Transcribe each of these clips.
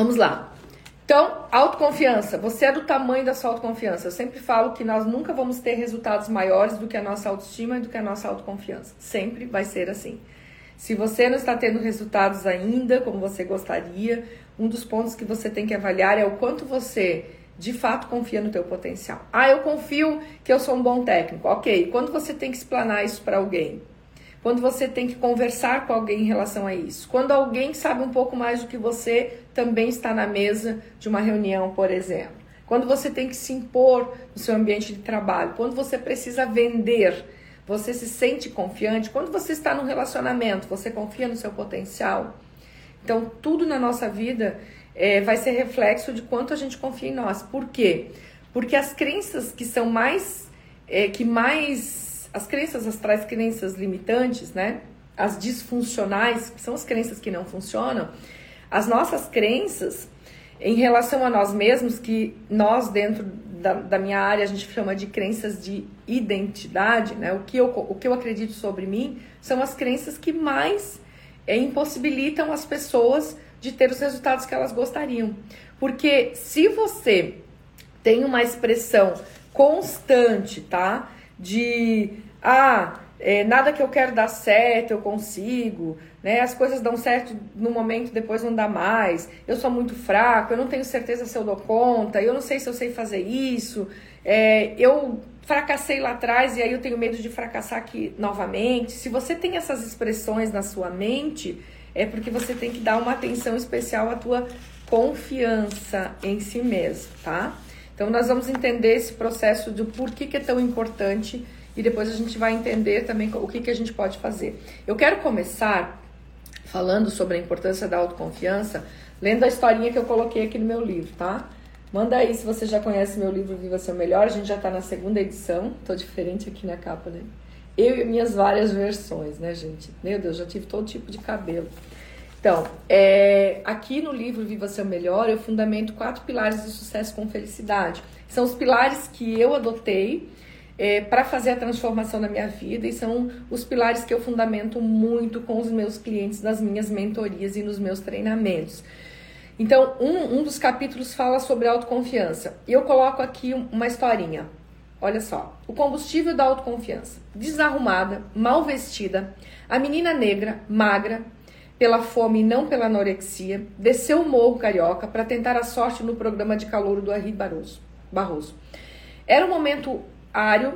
Vamos lá. Então, autoconfiança. Você é do tamanho da sua autoconfiança. Eu sempre falo que nós nunca vamos ter resultados maiores do que a nossa autoestima e do que a nossa autoconfiança. Sempre vai ser assim. Se você não está tendo resultados ainda como você gostaria, um dos pontos que você tem que avaliar é o quanto você de fato confia no teu potencial. Ah, eu confio que eu sou um bom técnico. OK. Quando você tem que explanar isso para alguém? Quando você tem que conversar com alguém em relação a isso? Quando alguém sabe um pouco mais do que você também está na mesa de uma reunião, por exemplo. Quando você tem que se impor no seu ambiente de trabalho, quando você precisa vender, você se sente confiante. Quando você está num relacionamento, você confia no seu potencial. Então, tudo na nossa vida é, vai ser reflexo de quanto a gente confia em nós. Por quê? Porque as crenças que são mais, é, que mais, as crenças astrais, crenças limitantes, né? As disfuncionais, que são as crenças que não funcionam, as nossas crenças em relação a nós mesmos, que nós dentro da, da, minha área a gente chama de crenças de identidade, né? O que eu, o que eu acredito sobre mim são as crenças que mais é, impossibilitam as pessoas de ter os resultados que elas gostariam. Porque se você tem uma expressão constante, tá? De ah, é, nada que eu quero dar certo, eu consigo, né? As coisas dão certo no momento, depois não dá mais. Eu sou muito fraco, eu não tenho certeza se eu dou conta, eu não sei se eu sei fazer isso. É, eu fracassei lá atrás e aí eu tenho medo de fracassar aqui novamente. Se você tem essas expressões na sua mente, é porque você tem que dar uma atenção especial à tua confiança em si mesmo, tá? Então nós vamos entender esse processo do porquê que é tão importante e depois a gente vai entender também o que, que a gente pode fazer. Eu quero começar falando sobre a importância da autoconfiança, lendo a historinha que eu coloquei aqui no meu livro, tá? Manda aí se você já conhece meu livro Viva Seu Melhor, a gente já tá na segunda edição, tô diferente aqui na capa, né? Eu e minhas várias versões, né, gente? Meu Deus, já tive todo tipo de cabelo. Então, é, aqui no livro Viva Seu Melhor, eu fundamento quatro pilares de sucesso com felicidade. São os pilares que eu adotei é, para fazer a transformação na minha vida e são os pilares que eu fundamento muito com os meus clientes nas minhas mentorias e nos meus treinamentos. Então, um, um dos capítulos fala sobre autoconfiança. E eu coloco aqui uma historinha. Olha só, o combustível da autoconfiança. Desarrumada, mal vestida, a menina negra, magra, pela fome e não pela anorexia, desceu o morro carioca para tentar a sorte no programa de calor do Henri Barroso. Barroso. Era um momento ário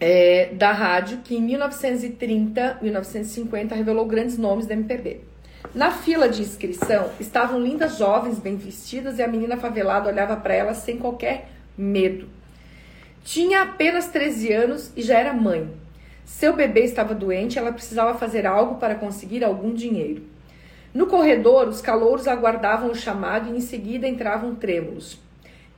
é, da rádio que em 1930, 1950 revelou grandes nomes da MPB. Na fila de inscrição estavam lindas jovens bem vestidas e a menina favelada olhava para elas sem qualquer medo. Tinha apenas 13 anos e já era mãe. Seu bebê estava doente ela precisava fazer algo para conseguir algum dinheiro. No corredor, os calouros aguardavam o chamado e em seguida entravam trêmulos.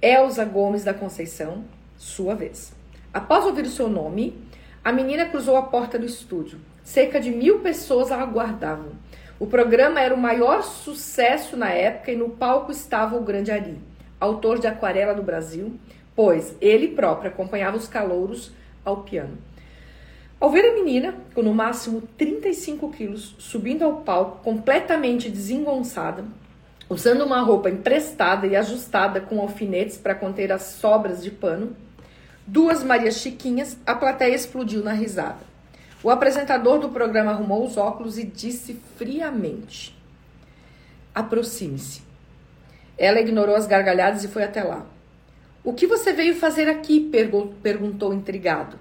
Elza Gomes da Conceição, sua vez. Após ouvir o seu nome, a menina cruzou a porta do estúdio. Cerca de mil pessoas a aguardavam. O programa era o maior sucesso na época e no palco estava o Grande Ari, autor de Aquarela do Brasil, pois ele próprio acompanhava os calouros ao piano. Ao ver a menina, com no máximo 35 quilos, subindo ao palco completamente desengonçada, usando uma roupa emprestada e ajustada com alfinetes para conter as sobras de pano, duas Marias Chiquinhas, a plateia explodiu na risada. O apresentador do programa arrumou os óculos e disse friamente: Aproxime-se. Ela ignorou as gargalhadas e foi até lá. O que você veio fazer aqui? perguntou intrigado.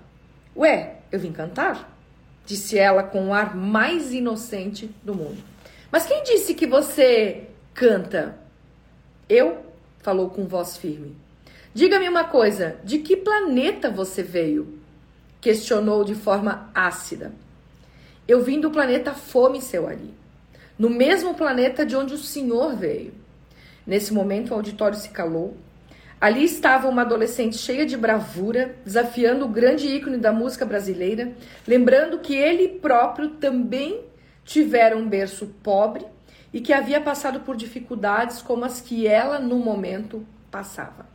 Ué, eu vim cantar? Disse ela com o ar mais inocente do mundo. Mas quem disse que você canta? Eu, falou com voz firme. Diga-me uma coisa: de que planeta você veio? Questionou de forma ácida. Eu vim do planeta Fome, seu Ari. No mesmo planeta de onde o senhor veio. Nesse momento, o auditório se calou Ali estava uma adolescente cheia de bravura, desafiando o grande ícone da música brasileira, lembrando que ele próprio também tivera um berço pobre e que havia passado por dificuldades como as que ela no momento passava.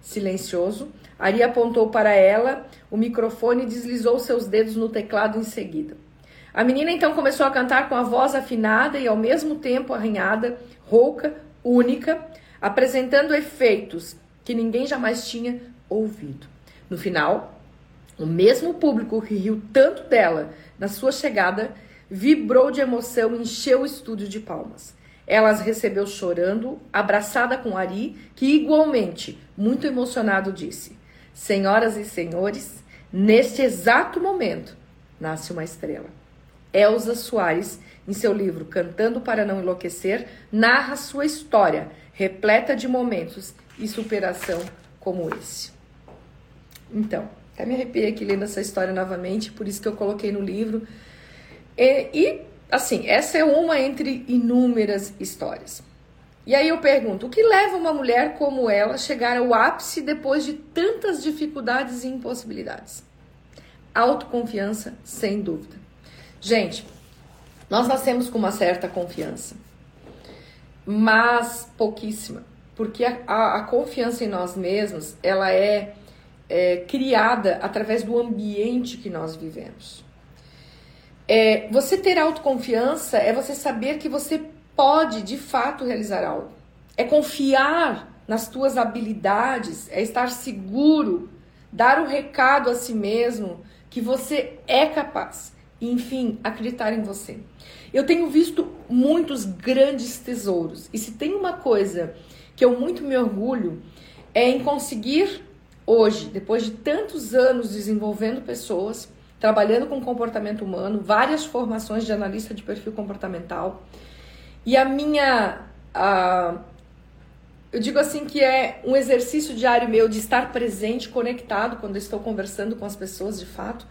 Silencioso, Ari apontou para ela o microfone e deslizou seus dedos no teclado em seguida. A menina então começou a cantar com a voz afinada e ao mesmo tempo arranhada, rouca, única, apresentando efeitos que ninguém jamais tinha ouvido. No final, o mesmo público que riu tanto dela na sua chegada vibrou de emoção e encheu o estúdio de palmas. Ela as recebeu chorando, abraçada com Ari, que igualmente, muito emocionado, disse: Senhoras e senhores, neste exato momento nasce uma estrela. Elza Soares, em seu livro Cantando para Não Enlouquecer, narra sua história, repleta de momentos e superação como esse. Então, até me arrepiei aqui lendo essa história novamente, por isso que eu coloquei no livro. E, e assim, essa é uma entre inúmeras histórias. E aí eu pergunto, o que leva uma mulher como ela a chegar ao ápice depois de tantas dificuldades e impossibilidades? Autoconfiança, sem dúvida. Gente, nós nascemos com uma certa confiança, mas pouquíssima, porque a, a, a confiança em nós mesmos, ela é, é criada através do ambiente que nós vivemos. É, você ter autoconfiança é você saber que você pode de fato realizar algo. É confiar nas tuas habilidades, é estar seguro, dar o recado a si mesmo que você é capaz. E, enfim, acreditar em você. Eu tenho visto muitos grandes tesouros. E se tem uma coisa que eu muito me orgulho, é em conseguir hoje, depois de tantos anos desenvolvendo pessoas, trabalhando com comportamento humano, várias formações de analista de perfil comportamental. E a minha. A, eu digo assim que é um exercício diário meu de estar presente, conectado quando estou conversando com as pessoas de fato.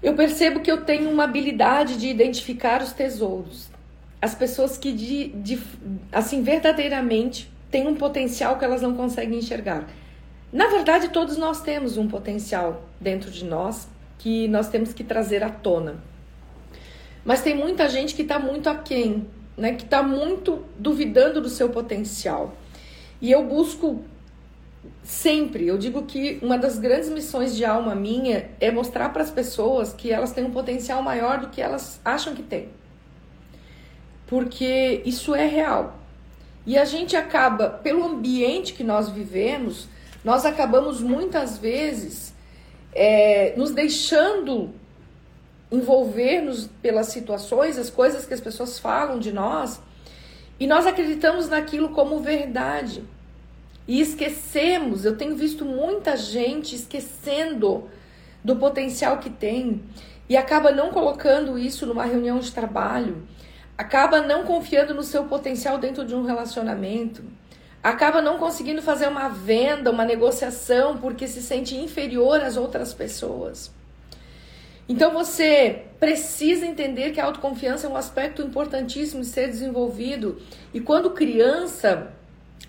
Eu percebo que eu tenho uma habilidade de identificar os tesouros. As pessoas que de, de assim verdadeiramente têm um potencial que elas não conseguem enxergar. Na verdade, todos nós temos um potencial dentro de nós que nós temos que trazer à tona. Mas tem muita gente que está muito aquém, né? que está muito duvidando do seu potencial. E eu busco sempre, eu digo que uma das grandes missões de alma minha é mostrar para as pessoas que elas têm um potencial maior do que elas acham que têm. Porque isso é real. E a gente acaba, pelo ambiente que nós vivemos, nós acabamos muitas vezes é, nos deixando envolver-nos pelas situações, as coisas que as pessoas falam de nós, e nós acreditamos naquilo como verdade. E esquecemos, eu tenho visto muita gente esquecendo do potencial que tem e acaba não colocando isso numa reunião de trabalho, acaba não confiando no seu potencial dentro de um relacionamento acaba não conseguindo fazer uma venda, uma negociação, porque se sente inferior às outras pessoas. Então você precisa entender que a autoconfiança é um aspecto importantíssimo de ser desenvolvido. E quando criança,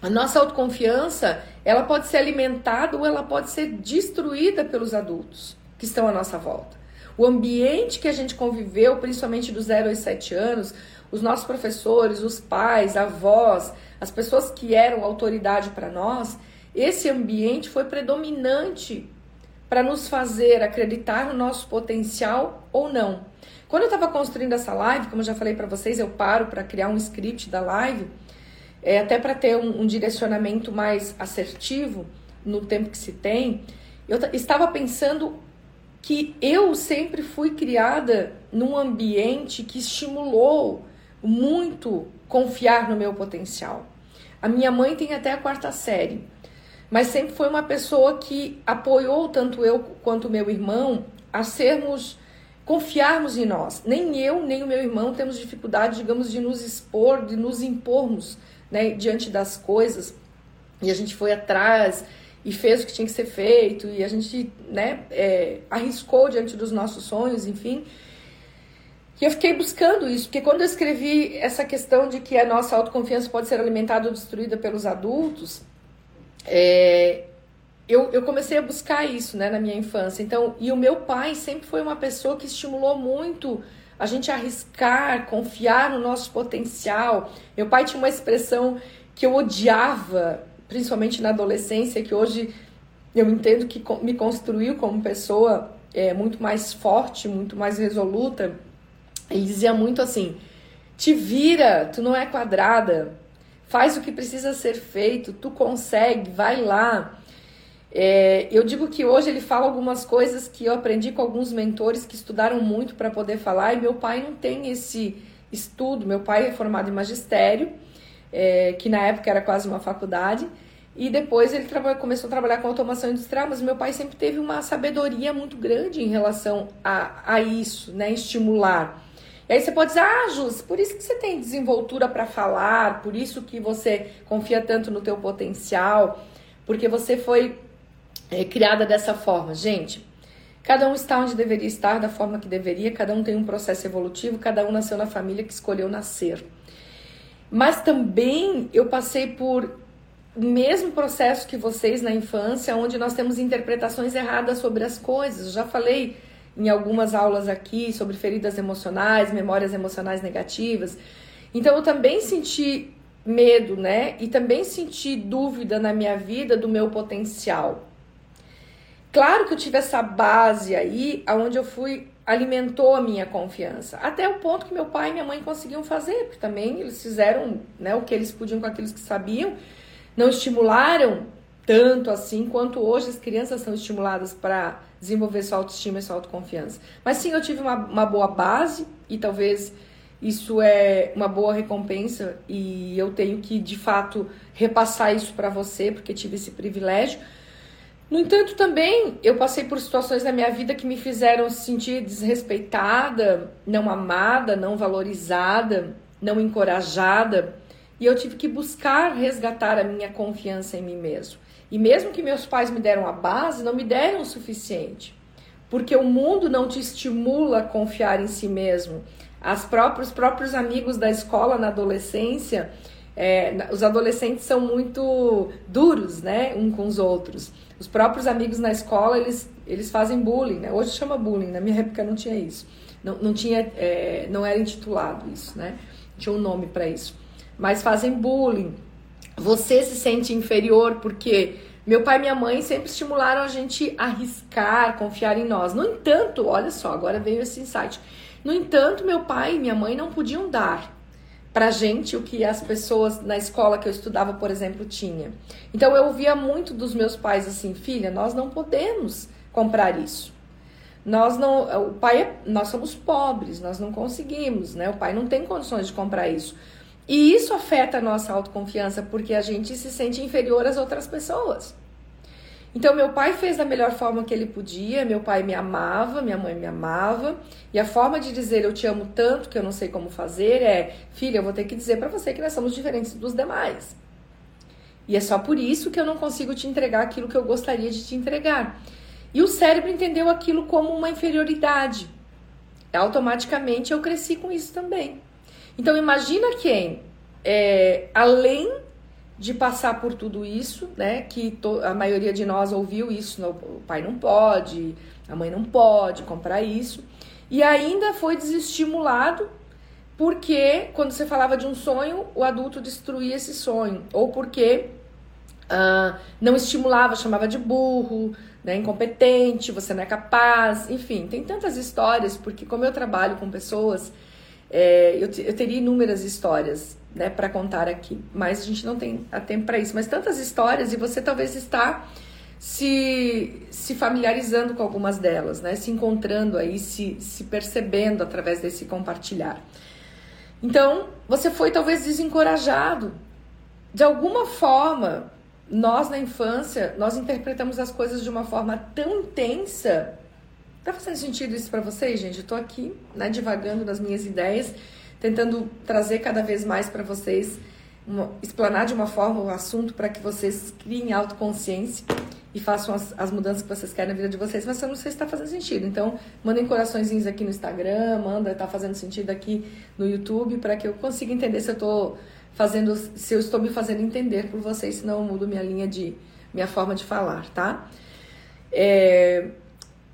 a nossa autoconfiança, ela pode ser alimentada ou ela pode ser destruída pelos adultos que estão à nossa volta. O ambiente que a gente conviveu, principalmente dos 0 aos 7 anos, os nossos professores, os pais, avós, as pessoas que eram autoridade para nós, esse ambiente foi predominante para nos fazer acreditar no nosso potencial ou não. Quando eu estava construindo essa live, como eu já falei para vocês, eu paro para criar um script da live, é, até para ter um, um direcionamento mais assertivo no tempo que se tem. Eu estava pensando que eu sempre fui criada num ambiente que estimulou muito confiar no meu potencial. A minha mãe tem até a quarta série, mas sempre foi uma pessoa que apoiou tanto eu quanto meu irmão a sermos confiarmos em nós. Nem eu, nem o meu irmão temos dificuldade, digamos, de nos expor, de nos impormos né, diante das coisas. E a gente foi atrás e fez o que tinha que ser feito, e a gente né, é, arriscou diante dos nossos sonhos, enfim. E eu fiquei buscando isso, porque quando eu escrevi essa questão de que a nossa autoconfiança pode ser alimentada ou destruída pelos adultos, é, eu, eu comecei a buscar isso né, na minha infância. Então, e o meu pai sempre foi uma pessoa que estimulou muito a gente arriscar, confiar no nosso potencial. Meu pai tinha uma expressão que eu odiava, principalmente na adolescência, que hoje eu entendo que me construiu como pessoa é, muito mais forte, muito mais resoluta ele dizia muito assim: te vira, tu não é quadrada. faz o que precisa ser feito, tu consegue, vai lá. É, eu digo que hoje ele fala algumas coisas que eu aprendi com alguns mentores que estudaram muito para poder falar, e meu pai não tem esse estudo. Meu pai é formado em magistério, é, que na época era quase uma faculdade, e depois ele começou a trabalhar com automação industrial, mas meu pai sempre teve uma sabedoria muito grande em relação a, a isso, né? Estimular. E aí você pode dizer, ah, Jus, por isso que você tem desenvoltura para falar, por isso que você confia tanto no teu potencial, porque você foi é, criada dessa forma. Gente, cada um está onde deveria estar, da forma que deveria, cada um tem um processo evolutivo, cada um nasceu na família que escolheu nascer. Mas também eu passei por o mesmo processo que vocês na infância, onde nós temos interpretações erradas sobre as coisas. Eu já falei em algumas aulas aqui sobre feridas emocionais, memórias emocionais negativas. Então eu também senti medo, né? E também senti dúvida na minha vida do meu potencial. Claro que eu tive essa base aí, aonde eu fui alimentou a minha confiança, até o ponto que meu pai e minha mãe conseguiam fazer, porque também eles fizeram, né, o que eles podiam com aqueles que sabiam, não estimularam tanto assim quanto hoje as crianças são estimuladas para desenvolver sua autoestima e sua autoconfiança. Mas sim, eu tive uma, uma boa base e talvez isso é uma boa recompensa e eu tenho que de fato repassar isso para você porque tive esse privilégio. No entanto, também eu passei por situações na minha vida que me fizeram sentir desrespeitada, não amada, não valorizada, não encorajada, e eu tive que buscar resgatar a minha confiança em mim mesmo. E mesmo que meus pais me deram a base, não me deram o suficiente. Porque o mundo não te estimula a confiar em si mesmo. As os próprios amigos da escola na adolescência, é, os adolescentes são muito duros, né, um com os outros. Os próprios amigos na escola, eles, eles fazem bullying, né? Hoje chama bullying, na minha época não tinha isso. Não, não tinha, é, não era intitulado isso, né? Tinha um nome para isso. Mas fazem bullying você se sente inferior porque meu pai e minha mãe sempre estimularam a gente a arriscar, confiar em nós. No entanto, olha só, agora veio esse insight. No entanto, meu pai e minha mãe não podiam dar pra gente o que as pessoas na escola que eu estudava, por exemplo, tinha. Então eu ouvia muito dos meus pais assim, filha, nós não podemos comprar isso. Nós não, o pai, é, nós somos pobres, nós não conseguimos, né? O pai não tem condições de comprar isso. E isso afeta a nossa autoconfiança, porque a gente se sente inferior às outras pessoas. Então, meu pai fez da melhor forma que ele podia, meu pai me amava, minha mãe me amava, e a forma de dizer eu te amo tanto que eu não sei como fazer é: filha, eu vou ter que dizer para você que nós somos diferentes dos demais. E é só por isso que eu não consigo te entregar aquilo que eu gostaria de te entregar. E o cérebro entendeu aquilo como uma inferioridade. Automaticamente eu cresci com isso também. Então imagina quem, é, além de passar por tudo isso, né, que a maioria de nós ouviu isso, o pai não pode, a mãe não pode comprar isso, e ainda foi desestimulado porque quando você falava de um sonho, o adulto destruía esse sonho, ou porque uh, não estimulava, chamava de burro, né, incompetente, você não é capaz, enfim, tem tantas histórias, porque como eu trabalho com pessoas é, eu, eu teria inúmeras histórias né, para contar aqui, mas a gente não tem tempo para isso. Mas tantas histórias e você talvez está se, se familiarizando com algumas delas, né, se encontrando aí, se, se percebendo através desse compartilhar. Então, você foi talvez desencorajado. De alguma forma, nós na infância, nós interpretamos as coisas de uma forma tão intensa Tá fazendo sentido isso para vocês, gente? Eu tô aqui, né, divagando nas minhas ideias, tentando trazer cada vez mais para vocês, uma, explanar de uma forma o assunto para que vocês criem autoconsciência e façam as, as, mudanças que vocês querem na vida de vocês, mas eu não sei se está fazendo sentido. Então, mandem coraçõezinhos aqui no Instagram, manda, tá fazendo sentido aqui no YouTube, para que eu consiga entender se eu tô fazendo, se eu estou me fazendo entender por vocês, senão eu mudo minha linha de, minha forma de falar, tá? É,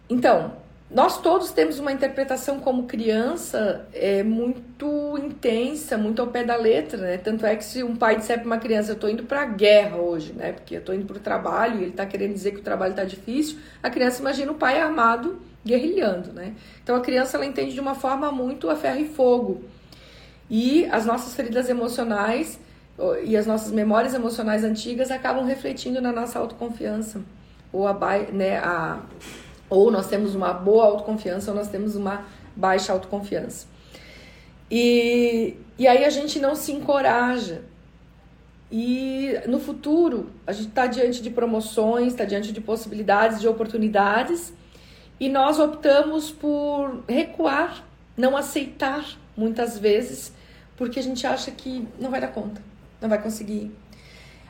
então, nós todos temos uma interpretação como criança é, muito intensa, muito ao pé da letra, né? Tanto é que se um pai disser para uma criança, eu estou indo para a guerra hoje, né? Porque eu estou indo para o trabalho e ele está querendo dizer que o trabalho está difícil, a criança imagina o pai armado guerrilhando, né? Então a criança ela entende de uma forma muito a ferro e fogo. E as nossas feridas emocionais e as nossas memórias emocionais antigas acabam refletindo na nossa autoconfiança. Ou, a, né, a, ou nós temos uma boa autoconfiança ou nós temos uma baixa autoconfiança. E, e aí a gente não se encoraja. E no futuro, a gente está diante de promoções, está diante de possibilidades, de oportunidades, e nós optamos por recuar, não aceitar muitas vezes, porque a gente acha que não vai dar conta, não vai conseguir.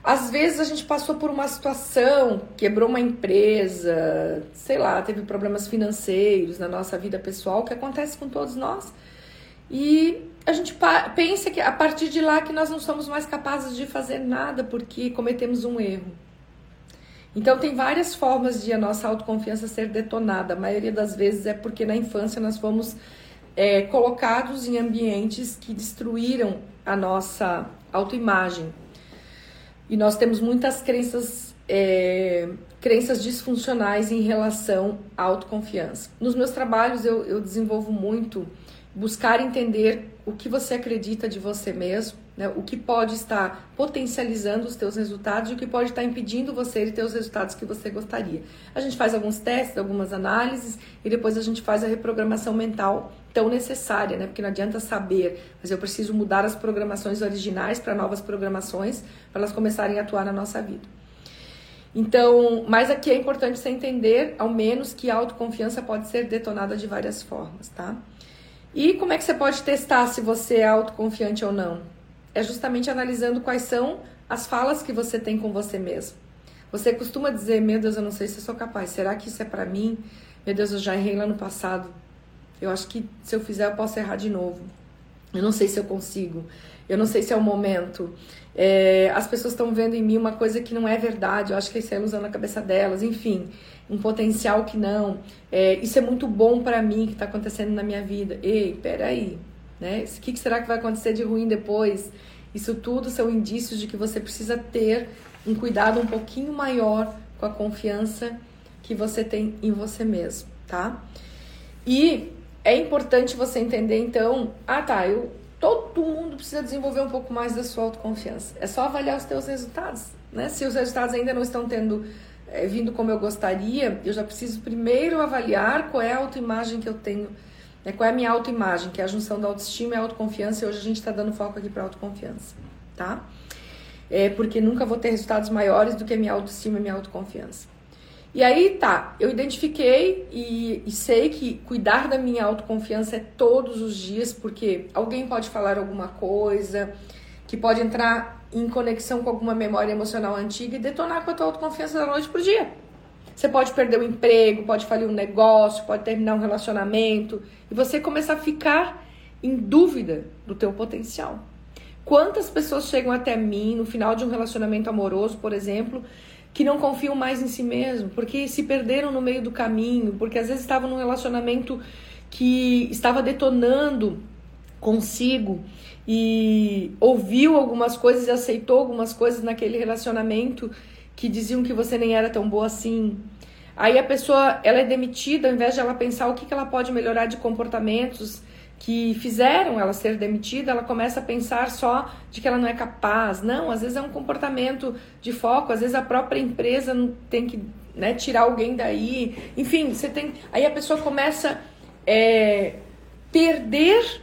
Às vezes a gente passou por uma situação, quebrou uma empresa, sei lá, teve problemas financeiros na nossa vida pessoal, que acontece com todos nós. E a gente pensa que a partir de lá que nós não somos mais capazes de fazer nada porque cometemos um erro. Então tem várias formas de a nossa autoconfiança ser detonada. A maioria das vezes é porque na infância nós fomos é, colocados em ambientes que destruíram a nossa autoimagem. E nós temos muitas crenças, é, crenças disfuncionais em relação à autoconfiança. Nos meus trabalhos eu, eu desenvolvo muito buscar entender o que você acredita de você mesmo, né? o que pode estar potencializando os teus resultados e o que pode estar impedindo você de ter os resultados que você gostaria. A gente faz alguns testes, algumas análises e depois a gente faz a reprogramação mental tão necessária, né? Porque não adianta saber, mas eu preciso mudar as programações originais para novas programações para elas começarem a atuar na nossa vida. Então, mas aqui é importante você entender, ao menos, que a autoconfiança pode ser detonada de várias formas, tá? E como é que você pode testar se você é autoconfiante ou não? É justamente analisando quais são as falas que você tem com você mesmo. Você costuma dizer: Meu Deus, eu não sei se eu sou capaz. Será que isso é para mim? Meu Deus, eu já errei lá no passado. Eu acho que se eu fizer, eu posso errar de novo. Eu não sei se eu consigo. Eu não sei se é o momento. É, as pessoas estão vendo em mim uma coisa que não é verdade. Eu acho que isso é ilusão na cabeça delas. Enfim, um potencial que não. É, isso é muito bom para mim que está acontecendo na minha vida. Ei, peraí, né? O que, será que vai acontecer de ruim depois? Isso tudo são indícios de que você precisa ter um cuidado um pouquinho maior com a confiança que você tem em você mesmo, tá? E é importante você entender então, ah tá, eu todo mundo precisa desenvolver um pouco mais da sua autoconfiança. É só avaliar os teus resultados, né? Se os resultados ainda não estão tendo é, vindo como eu gostaria, eu já preciso primeiro avaliar qual é a autoimagem que eu tenho, né, qual é a minha autoimagem, que é a junção da autoestima e a autoconfiança, e hoje a gente está dando foco aqui para autoconfiança, tá? É, porque nunca vou ter resultados maiores do que a minha autoestima e minha autoconfiança. E aí tá, eu identifiquei e, e, sei que cuidar da minha autoconfiança é todos os dias, porque alguém pode falar alguma coisa que pode entrar em conexão com alguma memória emocional antiga e detonar com a tua autoconfiança da noite pro dia. Você pode perder o emprego, pode falir um negócio, pode terminar um relacionamento e você começar a ficar em dúvida do teu potencial. Quantas pessoas chegam até mim no final de um relacionamento amoroso, por exemplo, que não confiam mais em si mesmo, porque se perderam no meio do caminho, porque às vezes estavam num relacionamento que estava detonando consigo e ouviu algumas coisas e aceitou algumas coisas naquele relacionamento que diziam que você nem era tão boa assim. Aí a pessoa, ela é demitida, ao invés de ela pensar o que, que ela pode melhorar de comportamentos que fizeram ela ser demitida, ela começa a pensar só de que ela não é capaz. Não, às vezes é um comportamento de foco, às vezes a própria empresa tem que né, tirar alguém daí. Enfim, você tem. Aí a pessoa começa a é, perder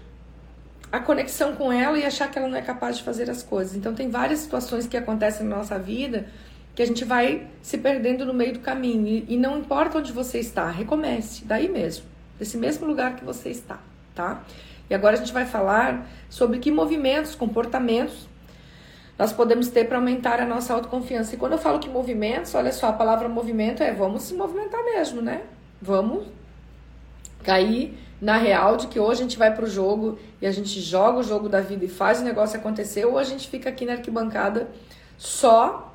a conexão com ela e achar que ela não é capaz de fazer as coisas. Então tem várias situações que acontecem na nossa vida que a gente vai se perdendo no meio do caminho e não importa onde você está, recomece daí mesmo, desse mesmo lugar que você está, tá? E agora a gente vai falar sobre que movimentos, comportamentos nós podemos ter para aumentar a nossa autoconfiança. E quando eu falo que movimentos, olha só, a palavra movimento é vamos se movimentar mesmo, né? Vamos cair na real de que ou a gente vai pro jogo e a gente joga o jogo da vida e faz o negócio acontecer, ou a gente fica aqui na arquibancada só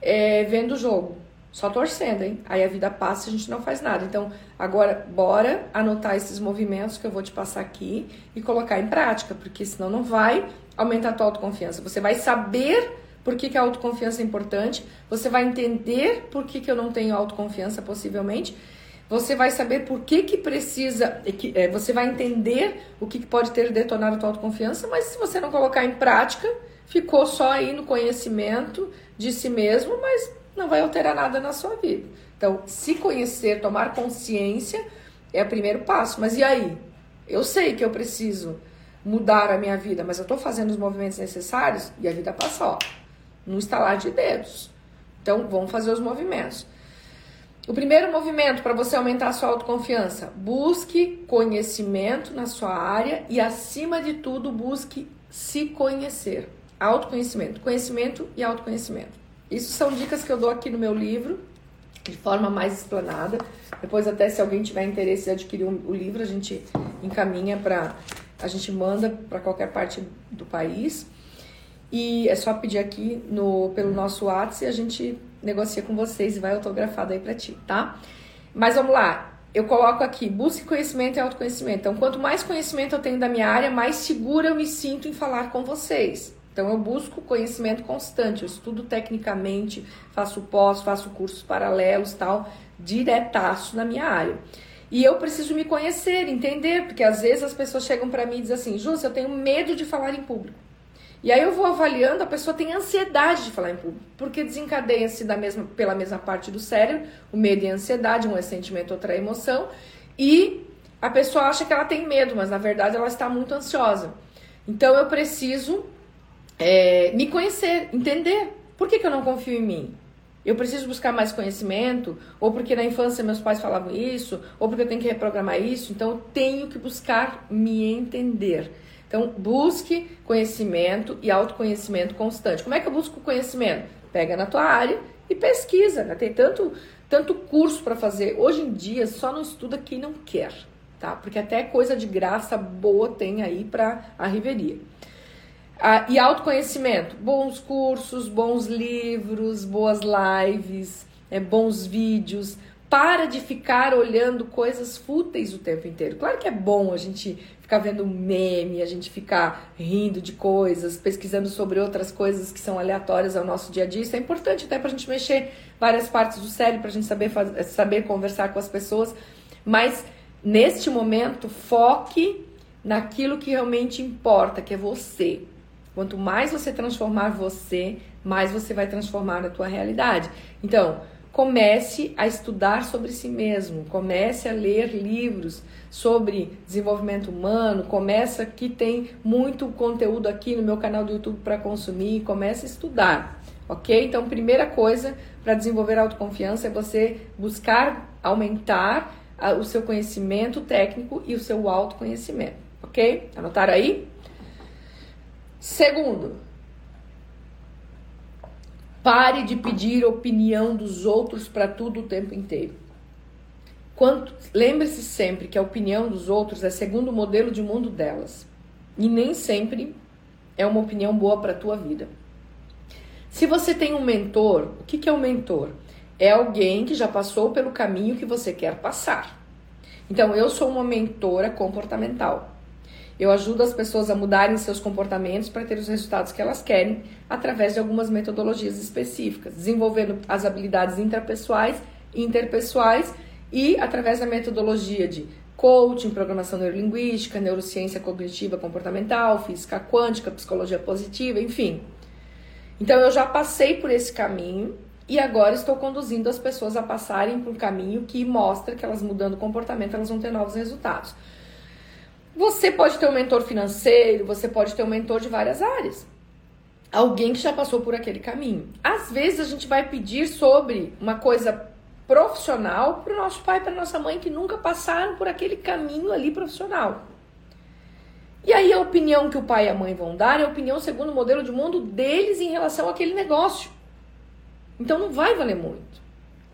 é, vendo o jogo, só torcendo, hein? Aí a vida passa e a gente não faz nada. Então, agora, bora anotar esses movimentos que eu vou te passar aqui e colocar em prática, porque senão não vai aumentar a tua autoconfiança. Você vai saber por que, que a autoconfiança é importante, você vai entender por que, que eu não tenho autoconfiança, possivelmente, você vai saber por que que precisa, é, você vai entender o que, que pode ter detonado a tua autoconfiança, mas se você não colocar em prática, ficou só aí no conhecimento de si mesmo, mas não vai alterar nada na sua vida. Então, se conhecer, tomar consciência é o primeiro passo. Mas e aí? Eu sei que eu preciso mudar a minha vida, mas eu estou fazendo os movimentos necessários e a vida passa, ó, no estalar de dedos. Então, vamos fazer os movimentos. O primeiro movimento para você aumentar a sua autoconfiança: busque conhecimento na sua área e, acima de tudo, busque se conhecer. Autoconhecimento, conhecimento e autoconhecimento. Isso são dicas que eu dou aqui no meu livro, de forma mais explanada. Depois, até se alguém tiver interesse em adquirir o livro, a gente encaminha para. A gente manda para qualquer parte do país. E é só pedir aqui no, pelo nosso WhatsApp e a gente negocia com vocês e vai autografado aí para ti, tá? Mas vamos lá. Eu coloco aqui, busque conhecimento e autoconhecimento. Então, quanto mais conhecimento eu tenho da minha área, mais segura eu me sinto em falar com vocês. Então, eu busco conhecimento constante, eu estudo tecnicamente, faço pós, faço cursos paralelos, tal, diretaço na minha área. E eu preciso me conhecer, entender, porque às vezes as pessoas chegam para mim e dizem assim: Júcia, eu tenho medo de falar em público. E aí eu vou avaliando, a pessoa tem ansiedade de falar em público, porque desencadeia-se da mesma, pela mesma parte do cérebro, o medo e a ansiedade, um é sentimento, outra é emoção, e a pessoa acha que ela tem medo, mas na verdade ela está muito ansiosa. Então eu preciso é, me conhecer, entender por que, que eu não confio em mim. Eu preciso buscar mais conhecimento, ou porque na infância meus pais falavam isso, ou porque eu tenho que reprogramar isso, então eu tenho que buscar me entender. Então, busque conhecimento e autoconhecimento constante. Como é que eu busco conhecimento? Pega na tua área e pesquisa, né? Tem tanto, tanto curso para fazer. Hoje em dia, só não estuda quem não quer, tá? Porque até coisa de graça boa tem aí para a riveria. Ah, e autoconhecimento, bons cursos, bons livros, boas lives, é, bons vídeos, para de ficar olhando coisas fúteis o tempo inteiro. Claro que é bom a gente ficar vendo meme, a gente ficar rindo de coisas, pesquisando sobre outras coisas que são aleatórias ao nosso dia a dia. Isso é importante até para a gente mexer várias partes do cérebro, para a gente saber, fazer, saber conversar com as pessoas. Mas neste momento, foque naquilo que realmente importa, que é você. Quanto mais você transformar você, mais você vai transformar a tua realidade. Então, comece a estudar sobre si mesmo, comece a ler livros sobre desenvolvimento humano, começa que tem muito conteúdo aqui no meu canal do YouTube para consumir, comece a estudar, ok? Então, primeira coisa para desenvolver autoconfiança é você buscar aumentar o seu conhecimento técnico e o seu autoconhecimento, ok? Anotaram aí? Segundo, Pare de pedir opinião dos outros para tudo o tempo inteiro. Lembre-se sempre que a opinião dos outros é segundo o modelo de mundo delas. E nem sempre é uma opinião boa para a tua vida. Se você tem um mentor, o que, que é um mentor? É alguém que já passou pelo caminho que você quer passar. Então, eu sou uma mentora comportamental. Eu ajudo as pessoas a mudarem seus comportamentos para ter os resultados que elas querem através de algumas metodologias específicas, desenvolvendo as habilidades intrapessoais interpessoais e através da metodologia de coaching, programação neurolinguística, neurociência cognitiva comportamental, física quântica, psicologia positiva, enfim. Então eu já passei por esse caminho e agora estou conduzindo as pessoas a passarem por um caminho que mostra que elas mudando o comportamento, elas vão ter novos resultados. Você pode ter um mentor financeiro, você pode ter um mentor de várias áreas. Alguém que já passou por aquele caminho. Às vezes a gente vai pedir sobre uma coisa profissional para o nosso pai para nossa mãe que nunca passaram por aquele caminho ali profissional. E aí a opinião que o pai e a mãe vão dar é a opinião segundo o modelo de mundo deles em relação àquele negócio. Então não vai valer muito.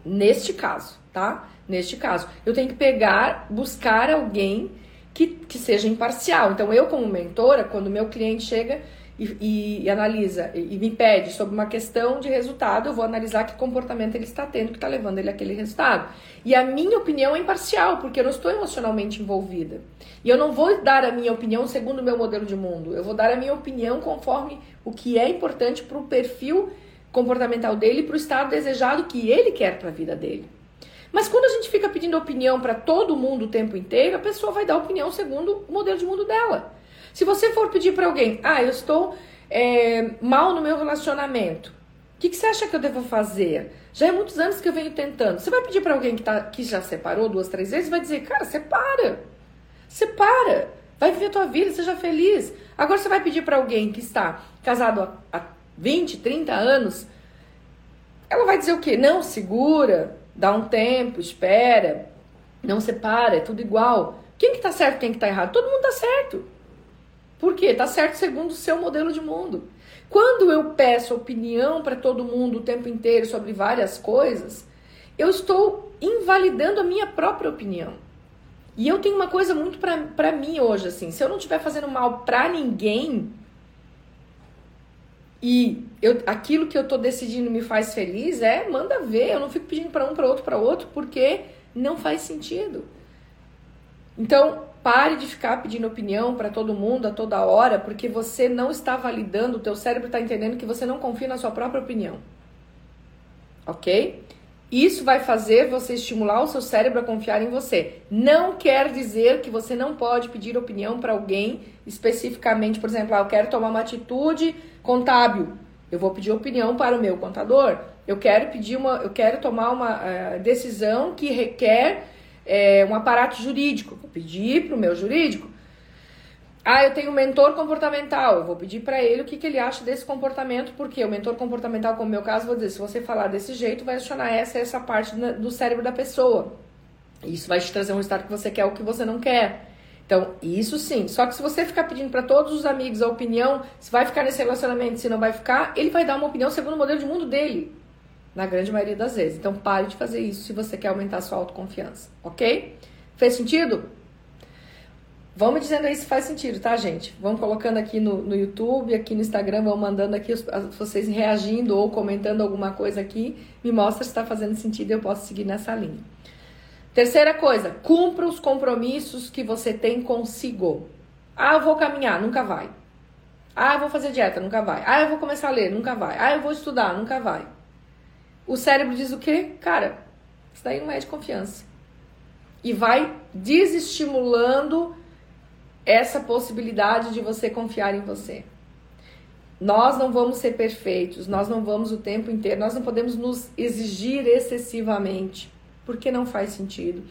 Neste caso, tá? Neste caso, eu tenho que pegar, buscar alguém que, que seja imparcial. Então, eu, como mentora, quando meu cliente chega e, e, e analisa e, e, me pede sobre uma questão de resultado, eu vou analisar que comportamento ele está tendo que está levando ele àquele resultado. E a minha opinião é imparcial, porque eu não estou emocionalmente envolvida. E eu não vou dar a minha opinião segundo o meu modelo de mundo. Eu vou dar a minha opinião conforme o que é importante para o perfil comportamental dele, para o estado desejado que ele quer para a vida dele. Mas quando a gente fica pedindo opinião para todo mundo o tempo inteiro, a pessoa vai dar opinião segundo o modelo de mundo dela. Se você for pedir para alguém, ah, eu estou é, mal no meu relacionamento, o que, que, você acha que eu devo fazer? Já é muitos anos que eu venho tentando. Você vai pedir para alguém que, tá, que já separou duas, três vezes, vai dizer, cara, separa. Separa. Vai viver a tua vida, seja feliz. Agora você vai pedir para alguém que está casado há, há 20, 30 anos, ela vai dizer o quê? Não, segura, dá um tempo, espera, não separa, é tudo igual. Quem que tá certo, quem que tá errado? Todo mundo tá certo. Por quê? Tá certo segundo o seu modelo de mundo. Quando eu peço opinião para todo mundo o tempo inteiro sobre várias coisas, eu estou invalidando a minha própria opinião. E eu tenho uma coisa muito para mim hoje, assim, se eu não estiver fazendo mal para ninguém e eu, aquilo que eu tô decidindo me faz feliz, é, manda ver, eu não fico pedindo para um, para outro, para outro, porque não faz sentido. Então, pare de ficar pedindo opinião para todo mundo a toda hora, porque você não está validando, o teu cérebro está entendendo que você não confia na sua própria opinião. OK? Isso vai fazer você estimular o seu cérebro a confiar em você. Não quer dizer que você não pode pedir opinião para alguém especificamente, por exemplo, ah, eu quero tomar uma atitude contábil. Eu vou pedir opinião para o meu contador. Eu quero pedir uma, eu quero tomar uma uh, decisão que requer uh, um aparato jurídico. Vou pedir para o meu jurídico. Ah, eu tenho um mentor comportamental. Eu vou pedir para ele o que, que ele acha desse comportamento, porque o mentor comportamental, como meu caso, vou dizer, se você falar desse jeito, vai acionar essa essa parte do cérebro da pessoa. Isso vai te trazer um resultado que você quer ou que você não quer. Então, isso sim. Só que se você ficar pedindo para todos os amigos a opinião, se vai ficar nesse relacionamento, se não vai ficar, ele vai dar uma opinião segundo o modelo de mundo dele. Na grande maioria das vezes. Então, pare de fazer isso se você quer aumentar a sua autoconfiança. Ok? Fez sentido? Vamos dizendo aí se faz sentido, tá, gente? Vamos colocando aqui no, no YouTube, aqui no Instagram, vão mandando aqui os, vocês reagindo ou comentando alguma coisa aqui. Me mostra se está fazendo sentido e eu posso seguir nessa linha. Terceira coisa, cumpra os compromissos que você tem consigo. Ah, eu vou caminhar, nunca vai. Ah, eu vou fazer dieta, nunca vai. Ah, eu vou começar a ler, nunca vai. Ah, eu vou estudar, nunca vai. O cérebro diz o quê? Cara, isso daí não é de confiança. E vai desestimulando essa possibilidade de você confiar em você. Nós não vamos ser perfeitos, nós não vamos o tempo inteiro, nós não podemos nos exigir excessivamente, porque não faz sentido.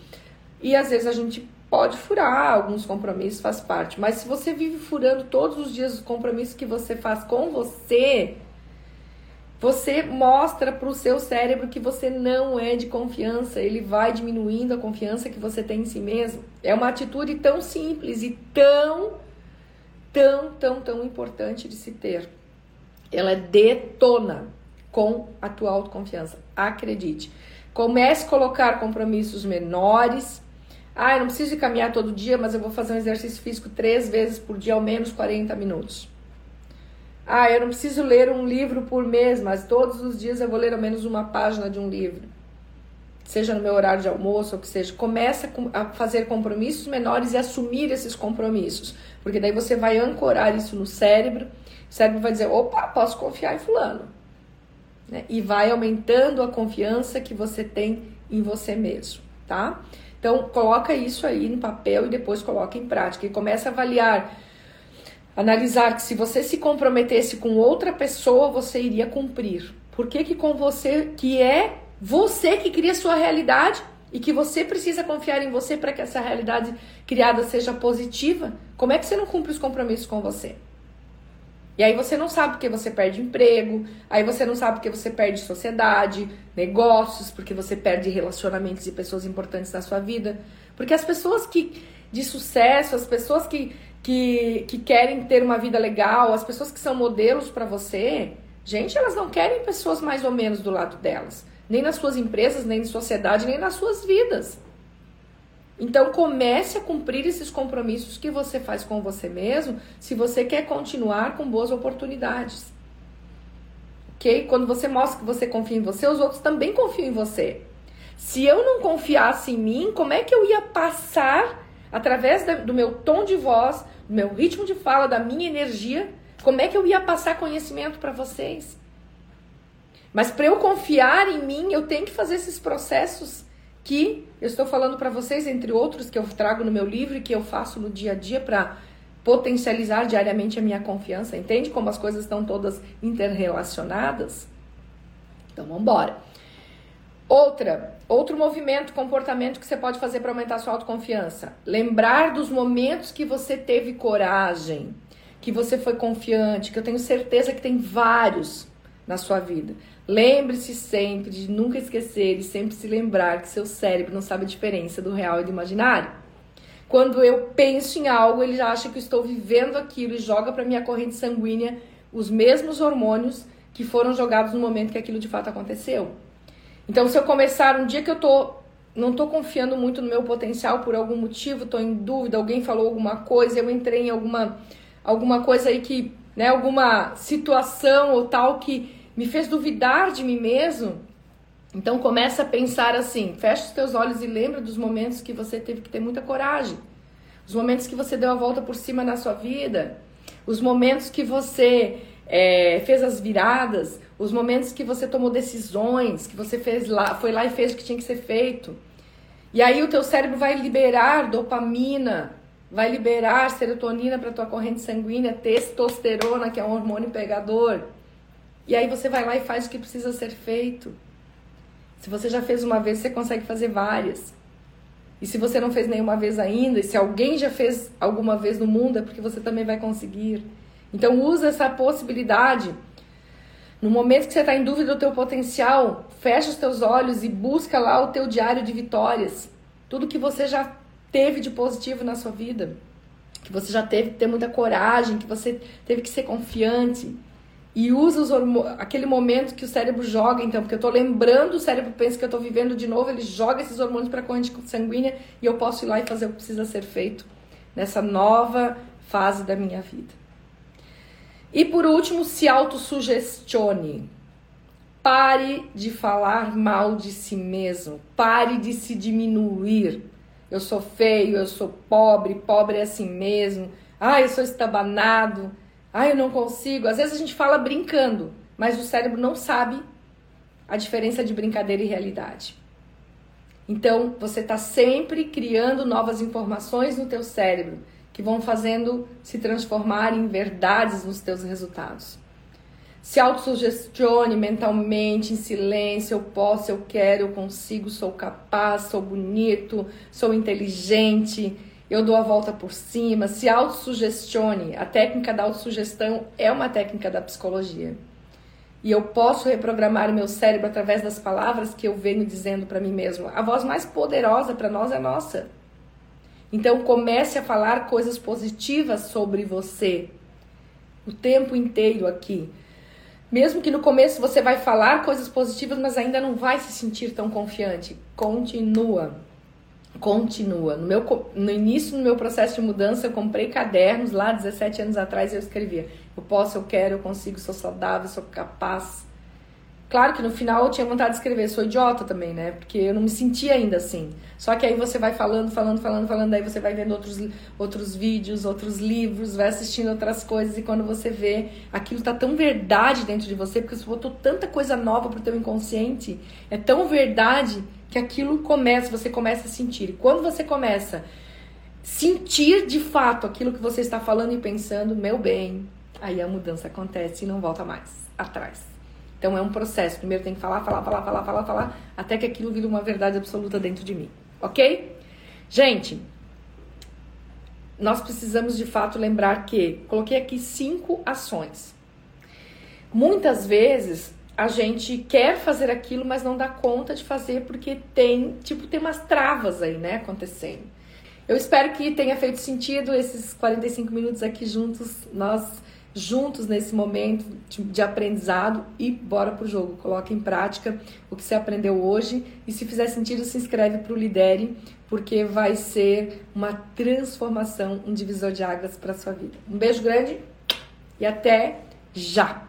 E às vezes a gente pode furar alguns compromissos, faz parte, mas se você vive furando todos os dias os compromissos que você faz com você, você mostra para o seu cérebro que você não é de confiança, ele vai diminuindo a confiança que você tem em si mesmo. É uma atitude tão simples e tão, tão, tão, tão importante de se ter. Ela detona com a tua autoconfiança. Acredite. Comece a colocar compromissos menores. Ah, eu não preciso de caminhar todo dia, mas eu vou fazer um exercício físico três vezes por dia, ao menos 40 minutos. Ah, eu não preciso ler um livro por mês, mas todos os dias eu vou ler ao menos uma página de um livro. Seja no meu horário de almoço ou que seja. Começa a fazer compromissos menores e assumir esses compromissos. Porque daí você vai ancorar isso no cérebro. O cérebro vai dizer: opa, posso confiar em Fulano. Né? E vai aumentando a confiança que você tem em você mesmo, tá? Então, coloca isso aí no papel e depois coloca em prática. E começa a avaliar analisar que se você se comprometesse com outra pessoa, você iria cumprir. Por que, que com você, que é você que cria sua realidade e que você precisa confiar em você para que essa realidade criada seja positiva, como é que você não cumpre os compromissos com você? E aí você não sabe porque você perde emprego, aí você não sabe porque você perde sociedade, negócios, porque você perde relacionamentos e pessoas importantes na sua vida. Porque as pessoas que de sucesso, as pessoas que que, que querem ter uma vida legal, as pessoas que são modelos para você, gente, elas não querem pessoas mais ou menos do lado delas. Nem nas suas empresas, nem na sociedade, nem nas suas vidas. Então comece a cumprir esses compromissos que você faz com você mesmo, se você quer continuar com boas oportunidades. Ok? Quando você mostra que você confia em você, os outros também confiam em você. Se eu não confiasse em mim, como é que eu ia passar através do meu tom de voz, do meu ritmo de fala, da minha energia, como é que eu ia passar conhecimento para vocês? Mas para eu confiar em mim, eu tenho que fazer esses processos que eu estou falando para vocês, entre outros que eu trago no meu livro e que eu faço no dia a dia para potencializar diariamente a minha confiança. Entende como as coisas estão todas interrelacionadas? Então, vamos embora. Outra, outro movimento, comportamento que você pode fazer para aumentar sua autoconfiança. Lembrar dos momentos que você teve coragem, que você foi confiante, que eu tenho certeza que tem vários na sua vida. Lembre-se sempre de nunca esquecer e sempre se lembrar que seu cérebro não sabe a diferença do real e do imaginário. Quando eu penso em algo, ele já acha que estou vivendo aquilo e joga para minha corrente sanguínea os mesmos hormônios que foram jogados no momento que aquilo de fato aconteceu. Então, se eu começar um dia que eu tô não tô confiando muito no meu potencial por algum motivo, tô em dúvida, alguém falou alguma coisa, eu entrei em alguma alguma coisa aí que, né, alguma situação ou tal que me fez duvidar de mim mesmo. Então começa a pensar assim, fecha os teus olhos e lembra dos momentos que você teve que ter muita coragem. Os momentos que você deu a volta por cima na sua vida, os momentos que você é, fez as viradas, os momentos que você tomou decisões, que você fez lá, foi lá e fez o que tinha que ser feito. E aí o teu cérebro vai liberar dopamina, vai liberar serotonina para tua corrente sanguínea, testosterona, que é um hormônio pegador. E aí você vai lá e faz o que precisa ser feito. Se você já fez uma vez, você consegue fazer várias. E se você não fez nenhuma vez ainda, e se alguém já fez alguma vez no mundo, é porque você também vai conseguir. Então usa essa possibilidade. No momento que você está em dúvida do teu potencial, fecha os teus olhos e busca lá o teu diário de vitórias. Tudo que você já teve de positivo na sua vida. Que você já teve que ter muita coragem, que você teve que ser confiante. E usa os aquele momento que o cérebro joga, então, porque eu estou lembrando, o cérebro pensa que eu estou vivendo de novo, ele joga esses hormônios para a corrente sanguínea e eu posso ir lá e fazer o que precisa ser feito nessa nova fase da minha vida. E por último, se autossugestione. Pare de falar mal de si mesmo. Pare de se diminuir. Eu sou feio, eu sou pobre, pobre é assim mesmo. Ah, eu sou estabanado. Ah, eu não consigo. Às vezes a gente fala brincando, mas o cérebro não sabe a diferença de brincadeira e realidade. Então, você está sempre criando novas informações no teu cérebro que vão fazendo se transformar em verdades nos teus resultados. Se autossugestione mentalmente, em silêncio, eu posso, eu quero, eu consigo, sou capaz, sou bonito, sou inteligente, eu dou a volta por cima. Se autossugestione. A técnica da autossugestão é uma técnica da psicologia. E eu posso reprogramar o meu cérebro através das palavras que eu venho dizendo para mim mesmo. A voz mais poderosa para nós é nossa. Então comece a falar coisas positivas sobre você o tempo inteiro aqui. Mesmo que no começo você vai falar coisas positivas, mas ainda não vai se sentir tão confiante. Continua. Continua. No, meu, no início do meu processo de mudança, eu comprei cadernos lá 17 anos atrás eu escrevia: Eu posso, eu quero, eu consigo, sou saudável, sou capaz. Claro que no final eu tinha vontade de escrever, sou idiota também, né? Porque eu não me sentia ainda assim. Só que aí você vai falando, falando, falando, falando, aí você vai vendo outros, outros vídeos, outros livros, vai assistindo outras coisas e quando você vê, aquilo tá tão verdade dentro de você, porque você botou tanta coisa nova pro teu inconsciente, é tão verdade que aquilo começa, você começa a sentir. E quando você começa a sentir de fato aquilo que você está falando e pensando, meu bem, aí a mudança acontece e não volta mais atrás. Então é um processo. Primeiro tem que falar, falar, falar, falar, falar, falar, até que aquilo vira uma verdade absoluta dentro de mim. Ok? Gente, nós precisamos de fato lembrar que coloquei aqui cinco ações. Muitas vezes a gente quer fazer aquilo, mas não dá conta de fazer porque tem, tipo, tem umas travas aí, né, acontecendo. Eu espero que tenha feito sentido esses 45 minutos aqui juntos, nós juntos nesse momento de aprendizado e bora pro jogo. Coloque em prática o que você aprendeu hoje e se fizer sentido, se inscreve para o Lidere, porque vai ser uma transformação, um divisor de águas para sua vida. Um beijo grande e até já!